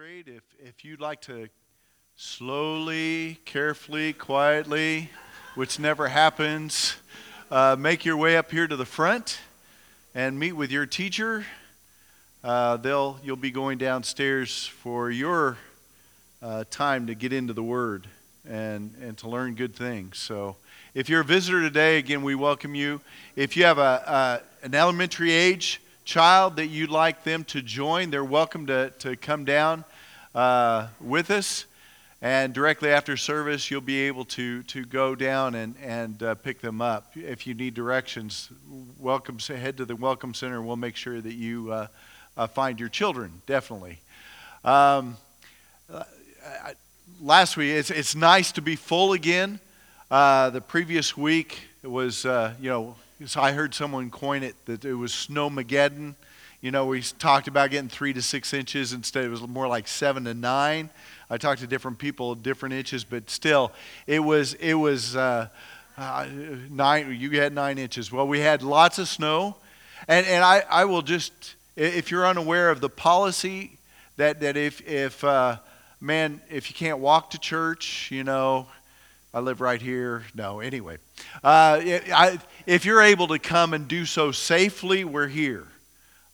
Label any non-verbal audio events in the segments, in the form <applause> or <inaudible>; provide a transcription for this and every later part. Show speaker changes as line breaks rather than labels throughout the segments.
if, if you'd like to slowly, carefully, quietly, which never happens, uh, make your way up here to the front and meet with your teacher. Uh, they'll, you'll be going downstairs for your uh, time to get into the Word and, and to learn good things. So, if you're a visitor today, again, we welcome you. If you have a, a an elementary age child that you'd like them to join, they're welcome to, to come down uh, with us. And directly after service, you'll be able to, to go down and, and uh, pick them up. If you need directions, welcome, head to the Welcome Center we'll make sure that you uh, uh find your children, definitely. Um, uh, last week, it's, it's nice to be full again. Uh, the previous week was, you know, so I heard someone coin it that it was snowmageddon. You know, we talked about getting three to six inches instead. It was more like seven to nine. I talked to different people, different inches, but still, it was it was uh, uh, nine. You had nine inches. Well, we had lots of snow, and and I I will just if you're unaware of the policy that that if if uh, man if you can't walk to church, you know, I live right here. No, anyway. Uh, I, if you're able to come and do so safely, we're here.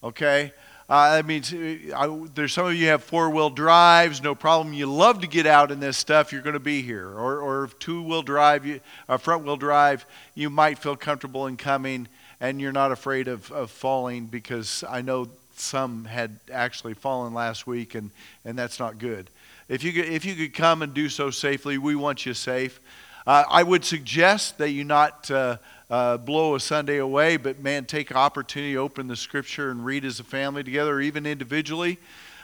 Okay? Uh, that means I, there's some of you have four wheel drives, no problem. You love to get out in this stuff, you're going to be here. Or, or two wheel drive, you, uh, front wheel drive, you might feel comfortable in coming and you're not afraid of, of falling because I know some had actually fallen last week and, and that's not good. If you, could, if you could come and do so safely, we want you safe. Uh, I would suggest that you not uh, uh, blow a Sunday away, but man, take opportunity, to open the scripture and read as a family together, or even individually.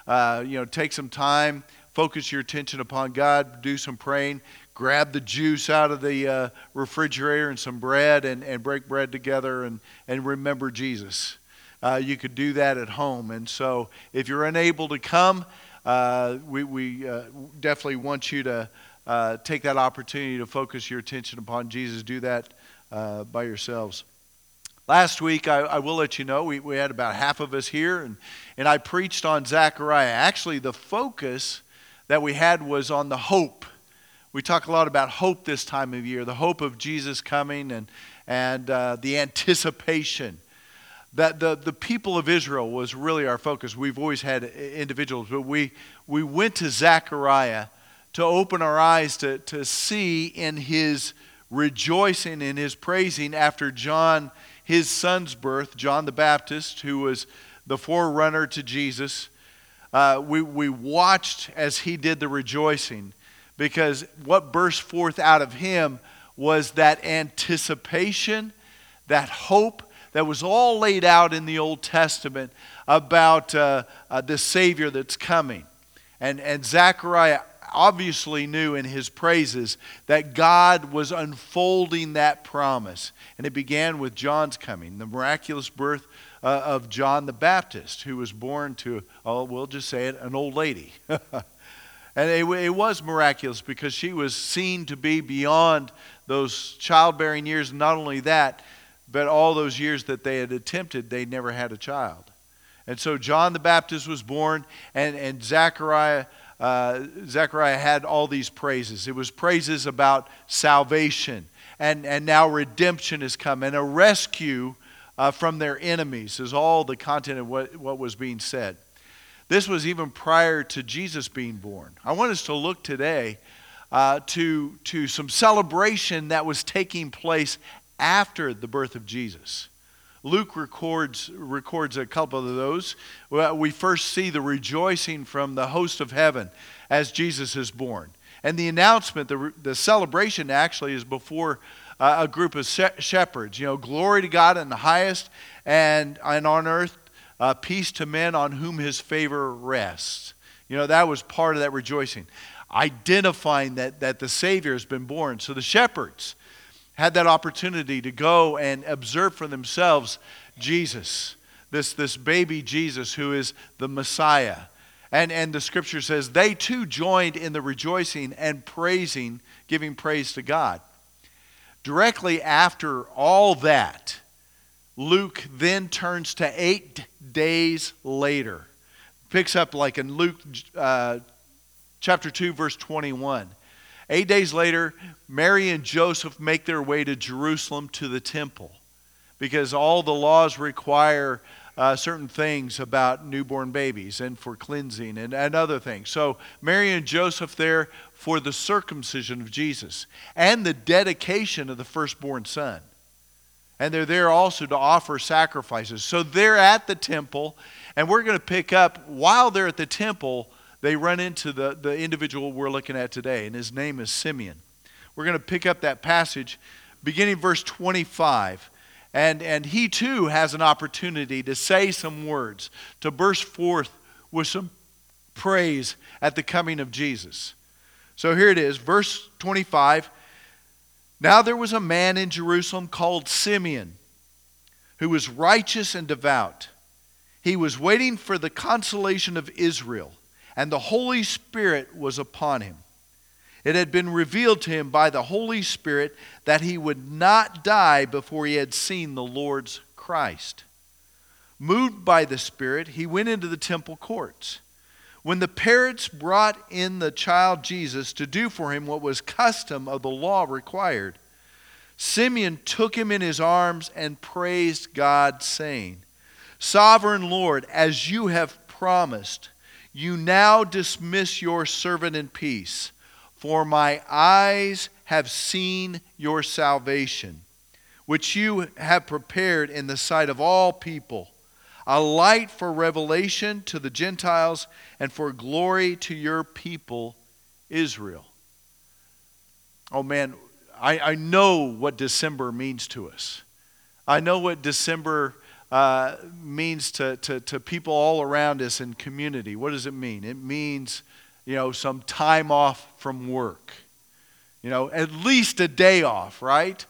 Uh, you know, take some time, focus your attention upon God, do some praying, grab the juice out of the uh, refrigerator and some bread, and, and break bread together and, and remember Jesus. Uh, you could do that at home. And so, if you're unable to come, uh, we, we uh, definitely want you to uh, take that opportunity to focus your attention upon Jesus. Do that uh, by yourselves. Last week, I, I, will let you know, we, we had about half of us here, and, and I preached on Zechariah. Actually, the focus that we had was on the hope. We talk a lot about hope this time of year, the hope of Jesus coming and, and uh, the <laughs> anticipation that the, the people of Israel was really our focus. We've always had individuals, but we, we went to Zechariah to open our eyes to, to see in his rejoicing, in his praising after John, his son's birth, John the Baptist, who was the forerunner to Jesus. Uh, we, we watched as he did the rejoicing because what burst forth out of him was that anticipation, that hope that was all laid out in the Old Testament about uh, uh, the Savior that's coming. And, and Zechariah obviously knew in his praises that God was unfolding that promise. And it began with John's coming, the miraculous birth uh, of John the Baptist, who was born to, oh, we'll just say it, an old lady. <laughs> and it, it was miraculous because she was seen to be beyond those childbearing years. Not only that, but all those years that they had attempted, they never had a child. And so John the Baptist was born, and, and Zechariah, uh, Zechariah had all these praises. It was praises about salvation, and, and now redemption has come, and a rescue uh, from their enemies is all the content of what, what was being said. This was even prior to Jesus being born. I want us to look today uh, to, to some celebration that was taking place after the birth of Jesus. Luke records, records a couple of those. We first see the rejoicing from the host of heaven as Jesus is born. And the announcement, the, the celebration actually is before uh, a group of shepherds. You know, glory to God in the highest, and, and on earth, uh, peace to men on whom his favor rests. You know, that was part of that rejoicing, identifying that, that the Savior has been born. So the shepherds, had that opportunity to go and observe for themselves Jesus, this, this baby Jesus who is the Messiah. And, and the scripture says they too joined in the rejoicing and praising, giving praise to God. Directly after all that, Luke then turns to eight days later. picks up like in Luke uh, chapter 2, verse 21. Eight days later, Mary and Joseph make their way to Jerusalem to the temple because all the laws require uh, certain things about newborn babies and for cleansing and, and other things. So, Mary and Joseph there for the circumcision of Jesus and the dedication of the firstborn son. And they're there also to offer sacrifices. So, they're at the temple, and we're going to pick up while they're at the temple they run into the, the individual we're looking at today, and his name is Simeon. We're going to pick up that passage beginning verse 25. And, and he too has an opportunity to say some words, to burst forth with some praise at the coming of Jesus. So here it is, verse 25. Now there was a man in Jerusalem called Simeon who was righteous and devout. He was waiting for the consolation of Israel and the Holy Spirit was upon him. It had been revealed to him by the Holy Spirit that he would not die before he had seen the Lord's Christ. Moved by the Spirit, he went into the temple courts. When the parents brought in the child Jesus to do for him what was custom of the law required, Simeon took him in his arms and praised God, saying, Sovereign Lord, as you have promised, you now dismiss your servant in peace, for my eyes have seen your salvation, which you have prepared in the sight of all people, a light for revelation to the Gentiles and for glory to your people, Israel. Oh man, I, I know what December means to us. I know what December uh, means to, to, to people all around us in community. What does it mean? It means, you know, some time off from work. You know, at least a day off, right?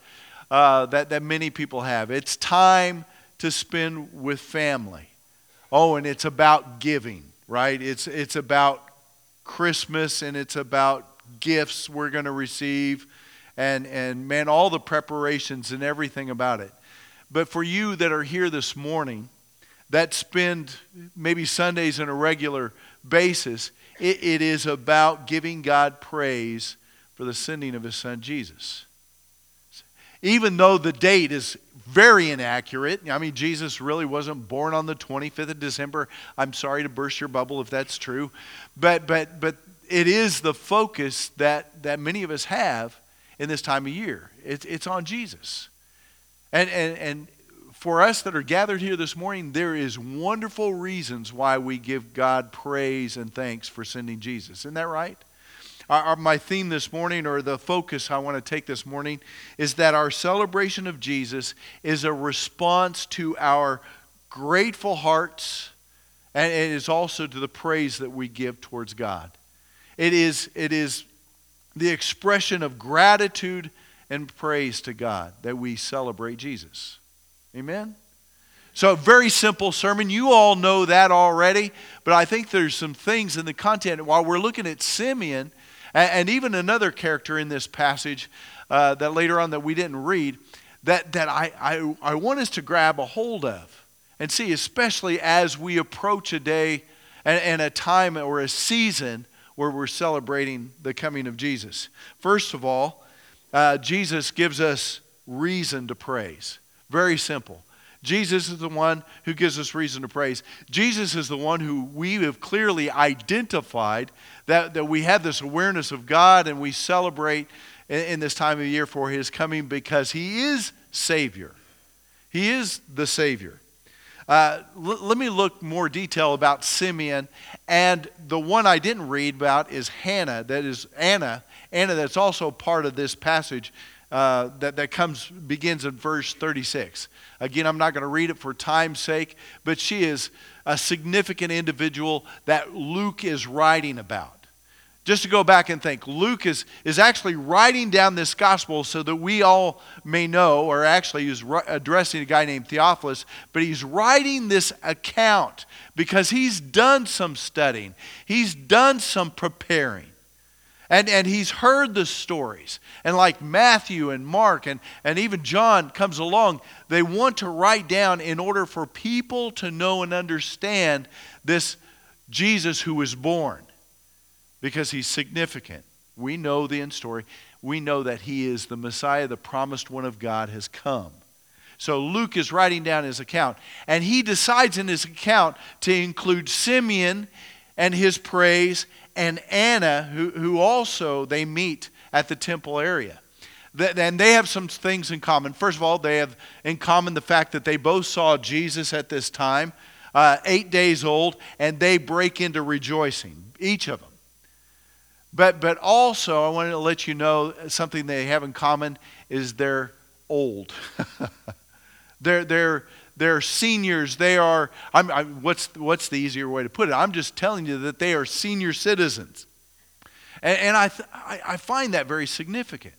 Uh, that, that many people have. It's time to spend with family. Oh, and it's about giving, right? It's, it's about Christmas and it's about gifts we're going to receive and, and man, all the preparations and everything about it. But for you that are here this morning, that spend maybe Sundays on a regular basis, it, it is about giving God praise for the sending of His Son Jesus. Even though the date is very inaccurate. I mean, Jesus really wasn't born on the 25th of December. I'm sorry to burst your bubble if that's true. But, but, but it is the focus that, that many of us have in this time of year. It's, it's on Jesus. And, and, and for us that are gathered here this morning, there is wonderful reasons why we give God praise and thanks for sending Jesus. Isn't that right? Our, our, my theme this morning, or the focus I want to take this morning, is that our celebration of Jesus is a response to our grateful hearts, and it is also to the praise that we give towards God. It is, it is the expression of gratitude and praise to God that we celebrate Jesus. Amen? So, a very simple sermon. You all know that already, but I think there's some things in the content while we're looking at Simeon and, even another character in this passage uh, that later on that we didn't read that, that I, I, I want us to grab a hold of and see, especially as we approach a day and, and a time or a season where we're celebrating the coming of Jesus. First of all, uh, Jesus gives us reason to praise. Very simple. Jesus is the one who gives us reason to praise. Jesus is the one who we have clearly identified that, that we have this awareness of God and we celebrate in, in this time of year for his coming because he is Savior. He is the Savior. Uh, l- let me look more detail about Simeon. And the one I didn't read about is Hannah. That is Anna. Anna, that's also part of this passage uh, that, that comes begins in verse 36. Again, I'm not going to read it for time's sake, but she is a significant individual that Luke is writing about. Just to go back and think, Luke is, is actually writing down this gospel so that we all may know, or actually he's addressing a guy named Theophilus, but he's writing this account because he's done some studying, he's done some preparing. And, and he's heard the stories. And like Matthew and Mark and, and even John comes along, they want to write down in order for people to know and understand this Jesus who was born because he's significant. We know the end story. We know that he is the Messiah, the promised one of God, has come. So Luke is writing down his account. And he decides in his account to include Simeon and his praise and Anna, who, who also they meet at the temple area. And they have some things in common. First of all, they have in common the fact that they both saw Jesus at this time, uh, eight days old, and they break into rejoicing, each of them. But, but also, I wanted to let you know something they have in common is they're old. <laughs> they're, they're, they're seniors. They are, I'm, I'm, what's, what's the easier way to put it? I'm just telling you that they are senior citizens. And, and I, I, I find that very significant.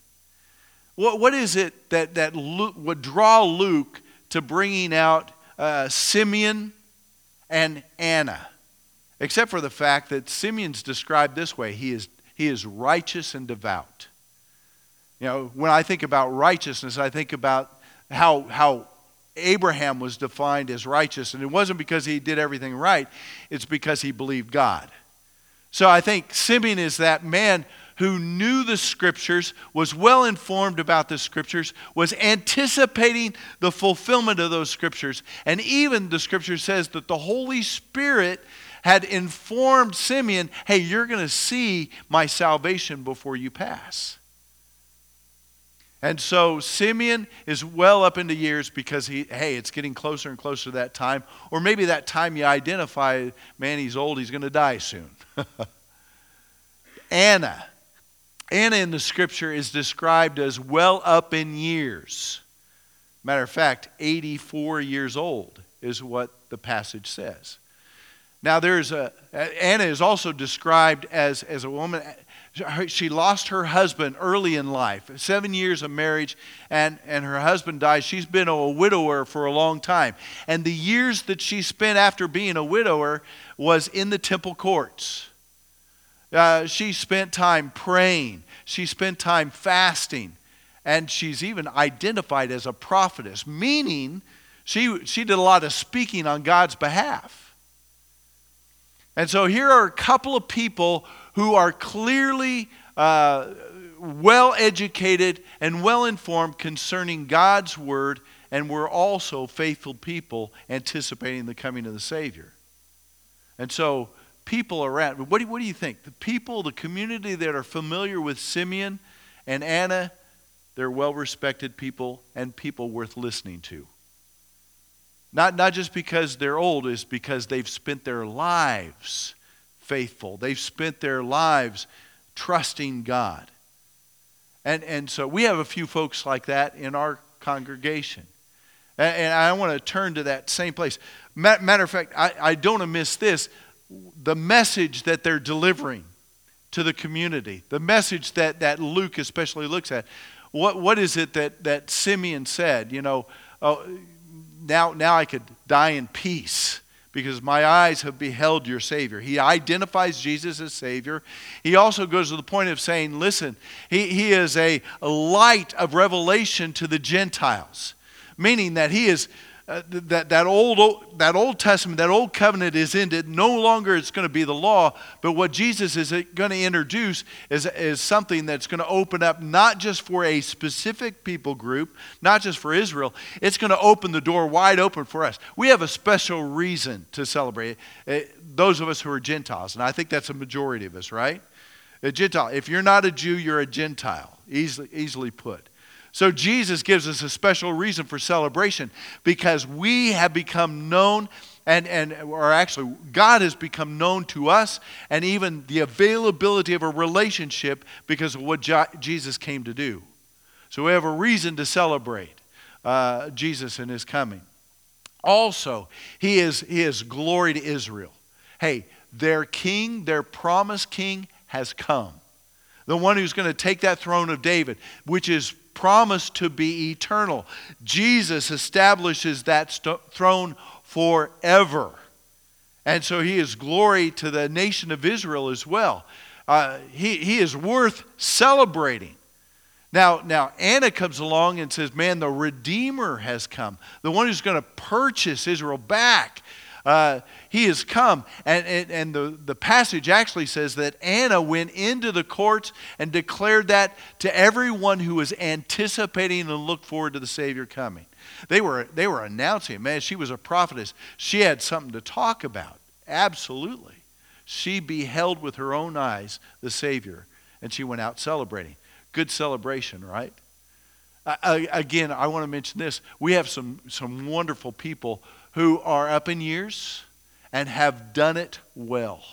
What, what is it that, that Luke, would draw Luke to bringing out uh, Simeon and Anna? Except for the fact that Simeon's described this way he is, he is righteous and devout. You know, when I think about righteousness, I think about how, how Abraham was defined as righteous. And it wasn't because he did everything right, it's because he believed God. So I think Simeon is that man who knew the scriptures, was well informed about the scriptures, was anticipating the fulfillment of those scriptures. And even the scripture says that the Holy Spirit had informed Simeon, hey, you're going to see my salvation before you pass. And so Simeon is well up into years because he, hey, it's getting closer and closer to that time. Or maybe that time you identify, man, he's old, he's going to die soon. <laughs> Anna. Anna in the scripture is described as well up in years. Matter of fact, 84 years old is what the passage says. Now, there's a, Anna is also described as, as a woman. She lost her husband early in life, seven years of marriage, and, and her husband died. She's been a widower for a long time. And the years that she spent after being a widower was in the temple courts. Uh, she spent time praying, she spent time fasting, and she's even identified as a prophetess, meaning she, she did a lot of speaking on God's behalf. And so here are a couple of people who are clearly uh, well educated and well informed concerning God's word, and we're also faithful people anticipating the coming of the Savior. And so people around. What do, what do you think? The people, the community that are familiar with Simeon and Anna, they're well respected people and people worth listening to. Not, not just because they're old, it's because they've spent their lives faithful. They've spent their lives trusting God. And, and so we have a few folks like that in our congregation. And, and I want to turn to that same place. Matter of fact, I, I don't miss this the message that they're delivering to the community, the message that, that Luke especially looks at. What, what is it that, that Simeon said? You know, oh, now, now I could die in peace because my eyes have beheld your Savior. He identifies Jesus as Savior. He also goes to the point of saying, listen, he, he is a, a light of revelation to the Gentiles, meaning that he is uh, that, that, old, that Old Testament, that Old Covenant is ended. No longer it's going to be the law, but what Jesus is going to introduce is, is something that's going to open up not just for a specific people group, not just for Israel, it's going to open the door wide open for us. We have a special reason to celebrate, uh, those of us who are Gentiles, and I think that's a majority of us, right? A Gentile. If you're not a Jew, you're a Gentile, easily, easily put. So Jesus gives us a special reason for celebration because we have become known and, and or actually God has become known to us and even the availability of a relationship because of what Jesus came to do. So we have a reason to celebrate uh, Jesus and his coming. Also, he is, he is glory to Israel. Hey, their king, their promised king, has come. The one who's going to take that throne of David, which is promised to be eternal. Jesus establishes that st- throne forever. And so he is glory to the nation of Israel as well. Uh, he, he is worth celebrating. Now, now, Anna comes along and says, Man, the Redeemer has come, the one who's going to purchase Israel back. Uh, he has come. And, and, and, the, the passage actually says that Anna went into the courts and declared that to everyone who was anticipating and looked forward to the Savior coming. They were, they were announcing, man, she was a prophetess. She had something to talk about. Absolutely. She beheld with her own eyes the Savior, and she went out celebrating. Good celebration, right? Uh, again, I want to mention this. We have some, some wonderful people who are up in years and have done it well.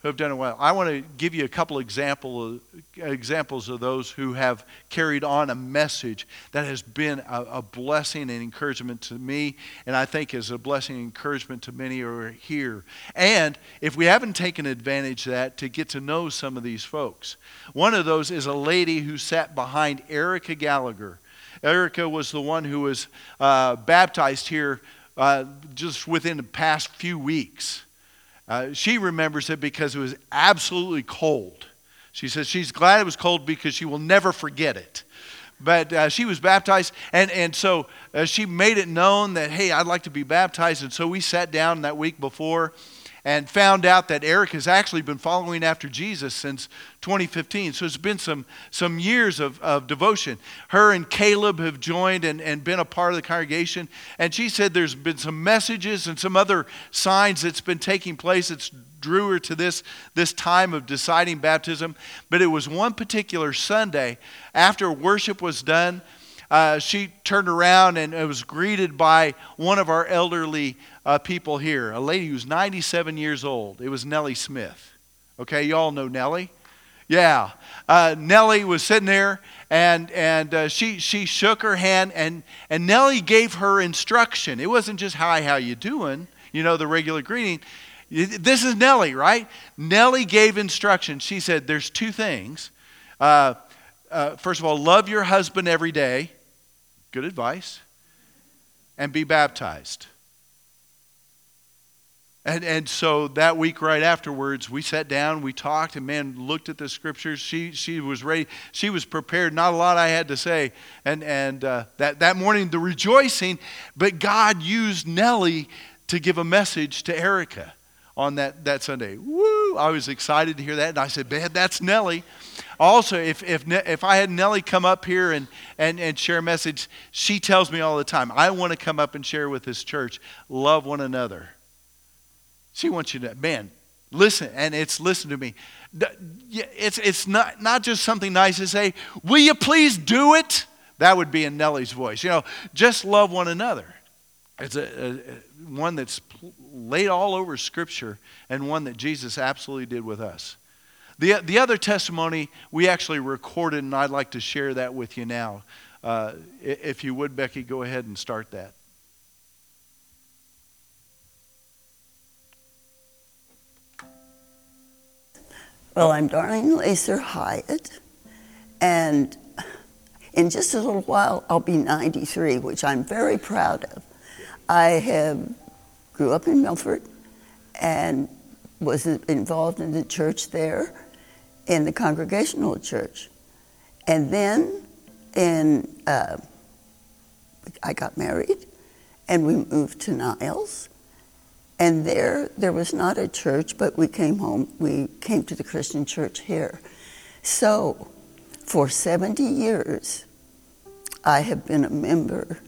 Who have done it well. I want to give you a couple example examples of those who have carried on a message that has been a, a blessing and encouragement to me, and I think is a blessing and encouragement to many who are here. And if we haven't taken advantage of that, to get to know some of these folks. One of those is a lady who sat behind Erica Gallagher. Erica was the one who was uh, baptized here uh, just within the past few weeks. Uh, she remembers it because it was absolutely cold. She says she's glad it was cold because she will never forget it. But uh, she was baptized, and, and so uh, she made it known that, hey, I'd like to be baptized. And so we sat down that week before and found out that Eric has actually been following after Jesus since 2015. So it's been some, some years of, of devotion. Her and Caleb have joined and, and been a part of the congregation. And she said there's been some messages and some other signs that's been taking place that's drew her to this, this time of deciding baptism. But it was one particular Sunday after worship was done uh, she turned around and was greeted by one of our elderly uh, people here, a lady who's 97 years old. It was Nellie Smith. Okay, you all know Nellie? Yeah. Uh, Nellie was sitting there and, and uh, she, she shook her hand and, and Nellie gave her instruction. It wasn't just, hi, how you doing? You know, the regular greeting. This is Nellie, right? Nellie gave instruction. She said, there's two things. Uh, uh, first of all, love your husband every day. Good advice. And be baptized. And, and so that week right afterwards, we sat down, we talked, and man looked at the scriptures. She, she was ready, she was prepared. Not a lot I had to say. And, and uh, that, that morning, the rejoicing, but God used Nellie to give a message to Erica on that, that Sunday. Woo! I was excited to hear that. And I said, man, that's Nellie. Also, if, if, if I had Nellie come up here and, and, and share a message, she tells me all the time, I want to come up and share with this church, love one another. She wants you to, man, listen, and it's listen to me. It's, it's not, not just something nice to say, will you please do it? That would be in Nellie's voice. You know, just love one another. It's a, a, one that's laid all over Scripture and one that Jesus absolutely did with us. The, the other testimony we actually recorded, and I'd like to share that with you now. Uh, if you would, Becky, go ahead and start that.
Well, I'm Darlene Lacer Hyatt, and in just a little while, I'll be 93, which I'm very proud of. I have grew up in Milford and was involved in the church there in the Congregational Church. And then in, uh, I got married and we moved to Niles. And there, there was not a church, but we came home, we came to the Christian church here. So, for 70 years, I have been a member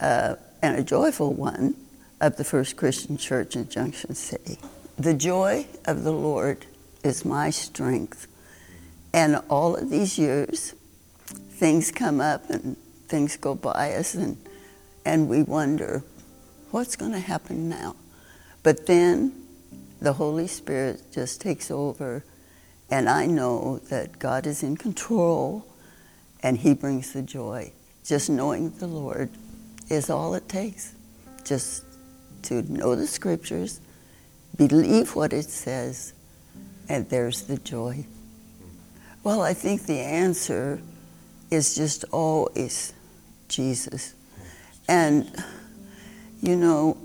uh, and a joyful one of the First Christian Church in Junction City. The joy of the Lord is my strength. And all of these years, things come up and things go by us, and, and we wonder, what's going to happen now? But then the Holy Spirit just takes over, and I know that God is in control and He brings the joy. Just knowing the Lord is all it takes. Just to know the scriptures, believe what it says, and there's the joy. Well, I think the answer is just always Jesus. And, you know,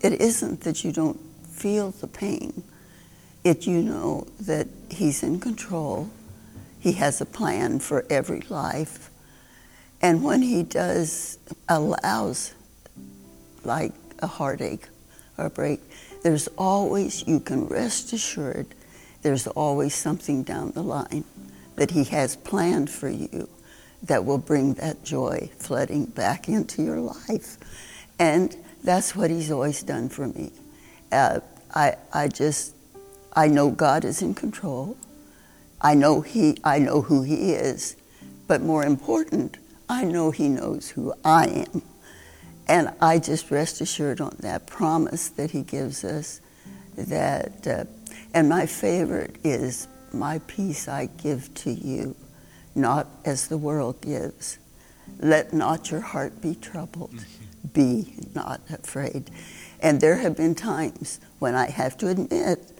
it isn't that you don't feel the pain, it you know that He's in control, He has a plan for every life. And when He does, allows, like a heartache or a break, there's always, you can rest assured, there's always something down the line that He has planned for you that will bring that joy flooding back into your life. And that's what He's always done for me. Uh, I, I just, I know God is in control. I know He, I know who He is. But more important, I know He knows who I am. And I just rest assured on that promise that He gives us. That, uh, and my favorite is, My peace I give to you, not as the world gives. Let not your heart be troubled. Be not afraid. And there have been times when I have to admit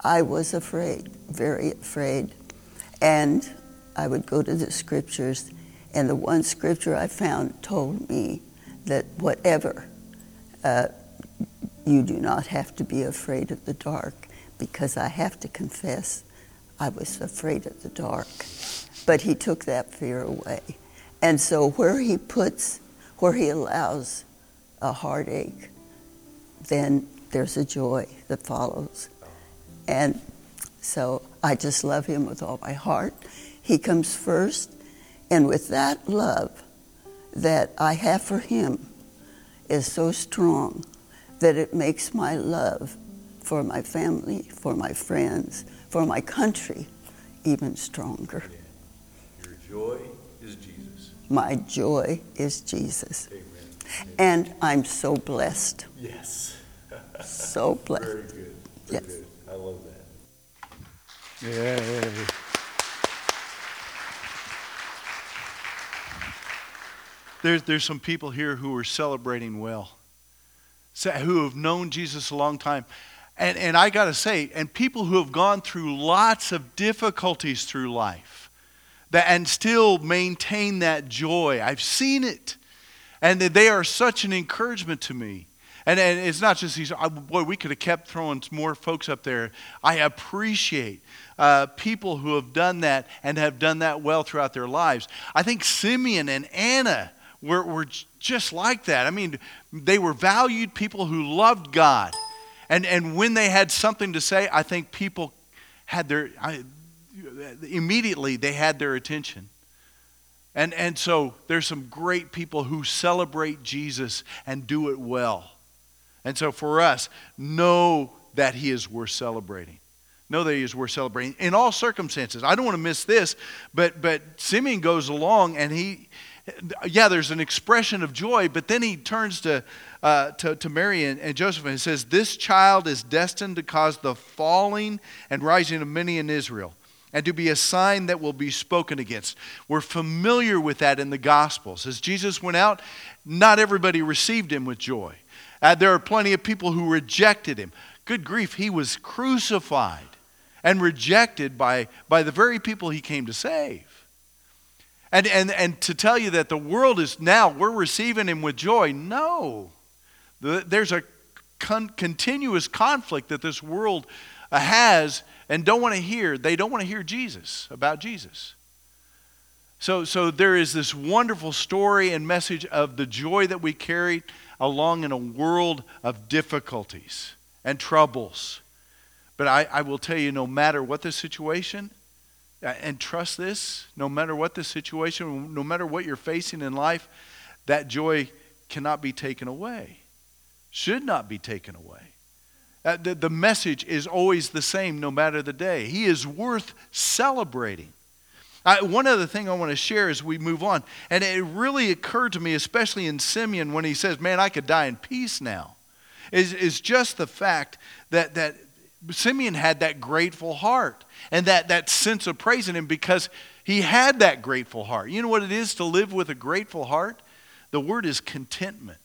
I was afraid, very afraid. And I would go to the scriptures, and the one scripture I found told me that whatever, uh, you do not have to be afraid of the dark, because I have to confess I was afraid of the dark. But he took that fear away. And so where he puts, where he allows a heartache, then there's a joy that follows. And so I just love him with all my heart. He comes first, and with that love that I have for him is so strong that it makes my love for my family, for my friends, for my country even stronger.
Your joy.
My joy is Jesus.
Amen.
And I'm so blessed.
Yes.
So blessed.
Very good. Very
Yes.
good. I love that. Yeah. There's, there's some people here who are celebrating well, who have known Jesus a long time. And, and I got to say, and people who have gone through lots of difficulties through life that, and still maintain that joy. I've seen it. And they are such an encouragement to me. And, and it's not just these, I- boy, we could have kept throwing more folks up there. I appreciate uh, people who have done that and have done that well throughout their lives. I think Simeon and Anna were, were just like that. I mean, they were valued people who loved God. And, and when they had something to say, I think people had their, I, immediately they had their attention. And, and so there's some great people who celebrate Jesus and do it well. And so for us, know that he is worth celebrating. Know that he is worth celebrating in all circumstances. I don't want to miss this, but but Simeon goes along and he, yeah, there's an expression of joy, but then he turns to uh, to, to Mary and, and Joseph and says, "This child is destined to cause the falling and rising of many in Israel." And to be a sign that will be spoken against. We're familiar with that in the Gospels. As Jesus went out, not everybody received him with joy. Uh, there are plenty of people who rejected him. Good grief, he was crucified and rejected by, by the very people he came to save. And, and, and to tell you that the world is now, we're receiving him with joy, no. The- There's a con- continuous conflict that this world has and don't want to hear. They don't want to hear Jesus, about Jesus. So, so there is this wonderful story and message of the joy that we carry along in a world of difficulties and troubles. But I, I will tell you, no matter what the situation, and trust this, no matter what the situation, no matter what you're facing in life, that joy cannot be taken away, should not be taken away. Uh, the, the message is always the same no matter the day. He is worth celebrating. Uh, one other thing I want to share as we move on, and it really occurred to me, especially in Simeon, when he says, Man, I could die in peace now, is, is just the fact that, that Simeon had that grateful heart and that, that sense of praising him because he had that grateful heart. You know what it is to live with a grateful heart? The word is contentment.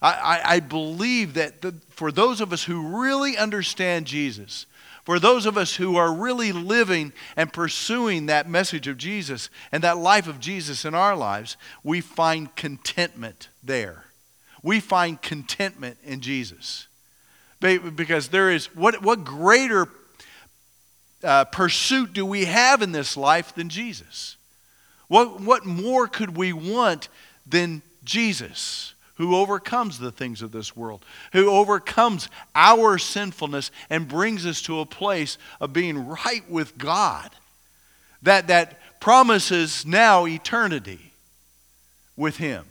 I, I, believe that the, for those of us who really understand Jesus, for those of us who are really living and pursuing that message of Jesus and that life of Jesus in our lives, we find contentment there. We find contentment in Jesus. Because there is, what, what greater uh, pursuit do we have in this life than Jesus? What, what more could we want than Jesus, who overcomes the things of this world, who overcomes our sinfulness and brings us to a place of being right with God. That, that promises now eternity with Him.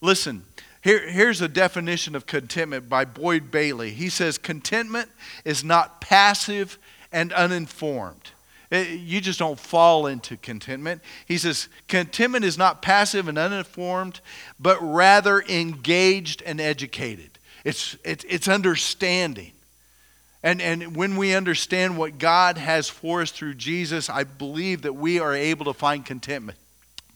Listen, here, here's a definition of contentment by Boyd Bailey. He says, Contentment is not passive and uninformed. Eh, you just don't fall into contentment. He says, Contentment is not passive and uninformed, but rather engaged and educated. It's, it's, it's understanding. And, and when we understand what God has for us through Jesus, I believe that we are able to find contentment.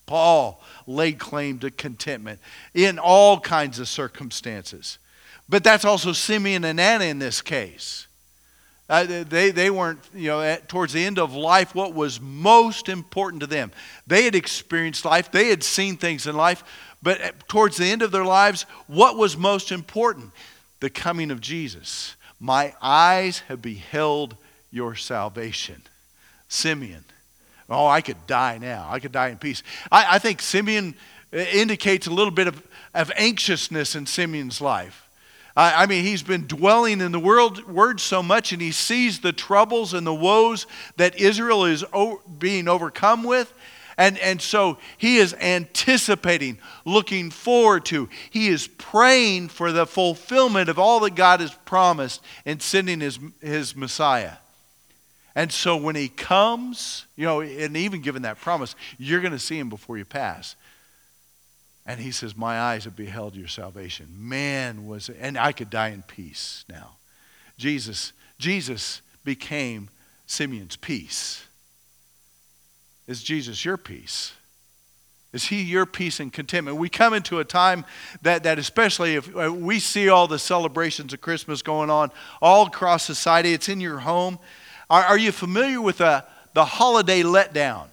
Paul laid claim to contentment in all kinds of circumstances. But that's also Simeon and Anna in this case. Uh, they, they weren't, you know, at, towards the end of life, what was most important to them. They had experienced life, they had seen things in life, but towards the end of their lives, what was most important? The coming of Jesus. My eyes have beheld your salvation. Simeon. Oh, I could die now. I could die in peace. I, I think Simeon uh, indicates a little bit of, of anxiousness in Simeon's life. I, mean, he's been dwelling in the world, word so much, and he sees the troubles and the woes that Israel is o- being overcome with. And, and so he is anticipating, looking forward to. He is praying for the fulfillment of all that God has promised in sending his, his Messiah. And so when he comes, you know, and even given that promise, you're going to see him before you pass. And he says, My eyes have beheld your salvation. Man was, and I could die in peace now. Jesus, Jesus became Simeon's peace. Is Jesus your peace? Is he your peace and contentment? We come into a time that, that especially if uh, we see all the celebrations of Christmas going on all across society, it's in your home. Are, are you familiar with the, the holiday letdown?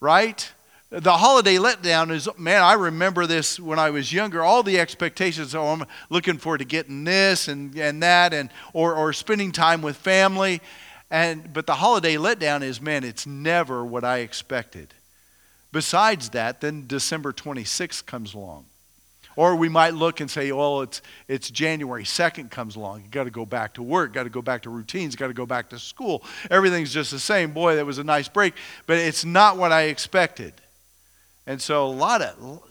Right? The holiday letdown is, man, I remember this when I was younger. All the expectations, oh, I'm looking forward to getting this and, and that, and, or, or spending time with family. And, but the holiday letdown is, man, it's never what I expected. Besides that, then December 26th comes along. Or we might look and say, well, it's, it's January 2nd comes along. you got to go back to work, got to go back to routines, got to go back to school. Everything's just the same. Boy, that was a nice break, but it's not what I expected. And so a lot of,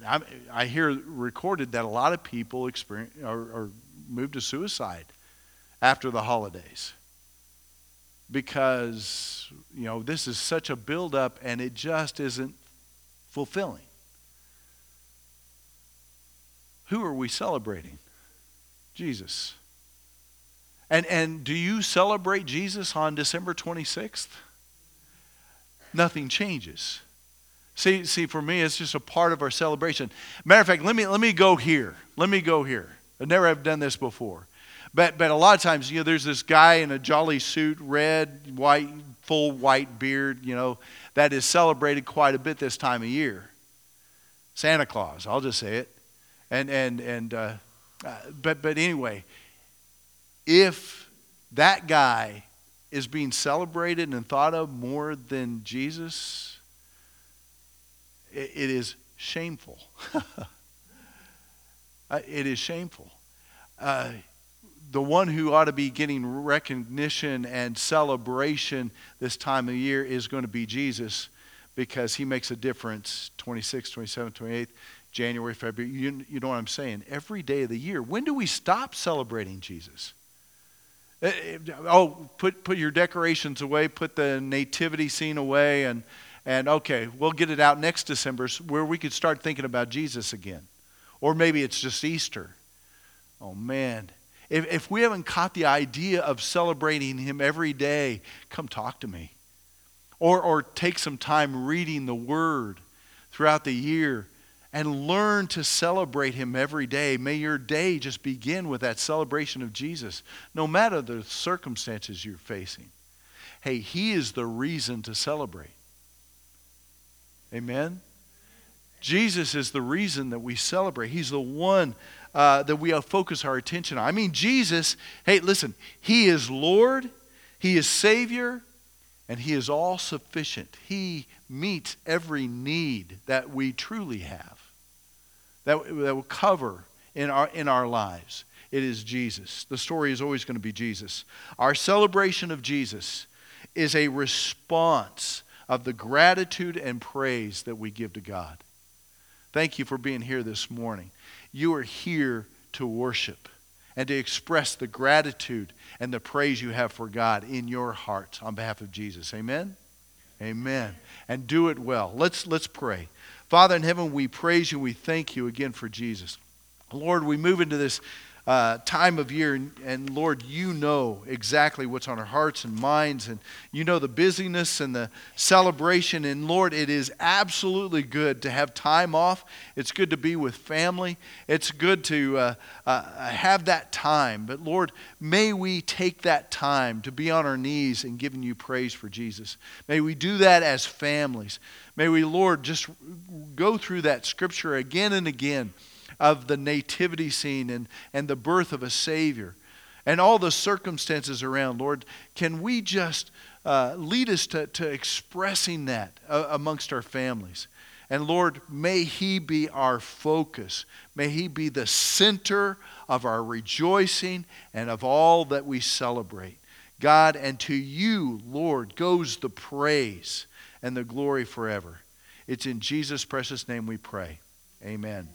I hear recorded that a lot of people experience or, or move to suicide after the holidays because, you know, this is such a buildup and it just isn't fulfilling. Who are we celebrating? Jesus. And, and do you celebrate Jesus on December 26th? Nothing changes. See, see, for me, it's just a part of our celebration. Matter of fact, let me, let me go here. Let me go here. I never have done this before. But, but a lot of times, you know, there's this guy in a jolly suit, red, white, full white beard, you know, that is celebrated quite a bit this time of year. Santa Claus, I'll just say it. And, and, and uh, uh, but, but anyway, if that guy is being celebrated and thought of more than Jesus, it, it is shameful. <laughs> Uh, it is shameful. Uh, the one who ought to be getting recognition and celebration this time of year is going to be Jesus because he makes a difference 26, 27, 28. January, February. You, you know what I'm saying? Every day of the year. When do we stop celebrating Jesus? Eh, eh, oh, put, put your decorations away, put the nativity scene away, and, and okay, we'll get it out next December where we could start thinking about Jesus again. Or maybe it's just Easter. Oh, man. If, if we haven't caught the idea of celebrating Him every day, come talk to me. Or, or take some time reading the Word throughout the year and learn to celebrate him every day. May your day just begin with that celebration of Jesus, no matter the circumstances you're facing. Hey, he is the reason to celebrate. Amen? Jesus is the reason that we celebrate. He's the one uh, that we focus our attention on. I mean, Jesus, hey, listen, He is Lord, He is Savior, and He is all sufficient. He meets every need that we truly have. that, that will cover in our, in our lives. It is Jesus. The story is always going to be Jesus. Our celebration of Jesus is a response of the gratitude and praise that we give to God. Thank you for being here this morning. You are here to worship and to express the gratitude and the praise you have for God in your heart on behalf of Jesus. Amen? Amen. And do it well. Let's, let's pray. Father in heaven, we praise you. We thank you again for Jesus. Lord, we move into this uh, time of year. And, and, Lord, you know exactly what's on our hearts and minds, and you know the busyness and the celebration. And Lord, it is absolutely good to have time off. It's good to be with family. It's good to uh, uh, have that time. But Lord, may we take that time to be on our knees and giving you praise for Jesus. May we do that as families. May we, Lord, just go through that scripture again and again of the nativity scene and, and the birth of a Savior and all the circumstances around, Lord, can we just uh, lead us to, to expressing that uh, amongst our families? And Lord, may He be our focus. May He be the center of our rejoicing and of all that we celebrate. God, and to you, Lord, goes the praise and the glory forever. It's in Jesus' precious name we pray. Amen.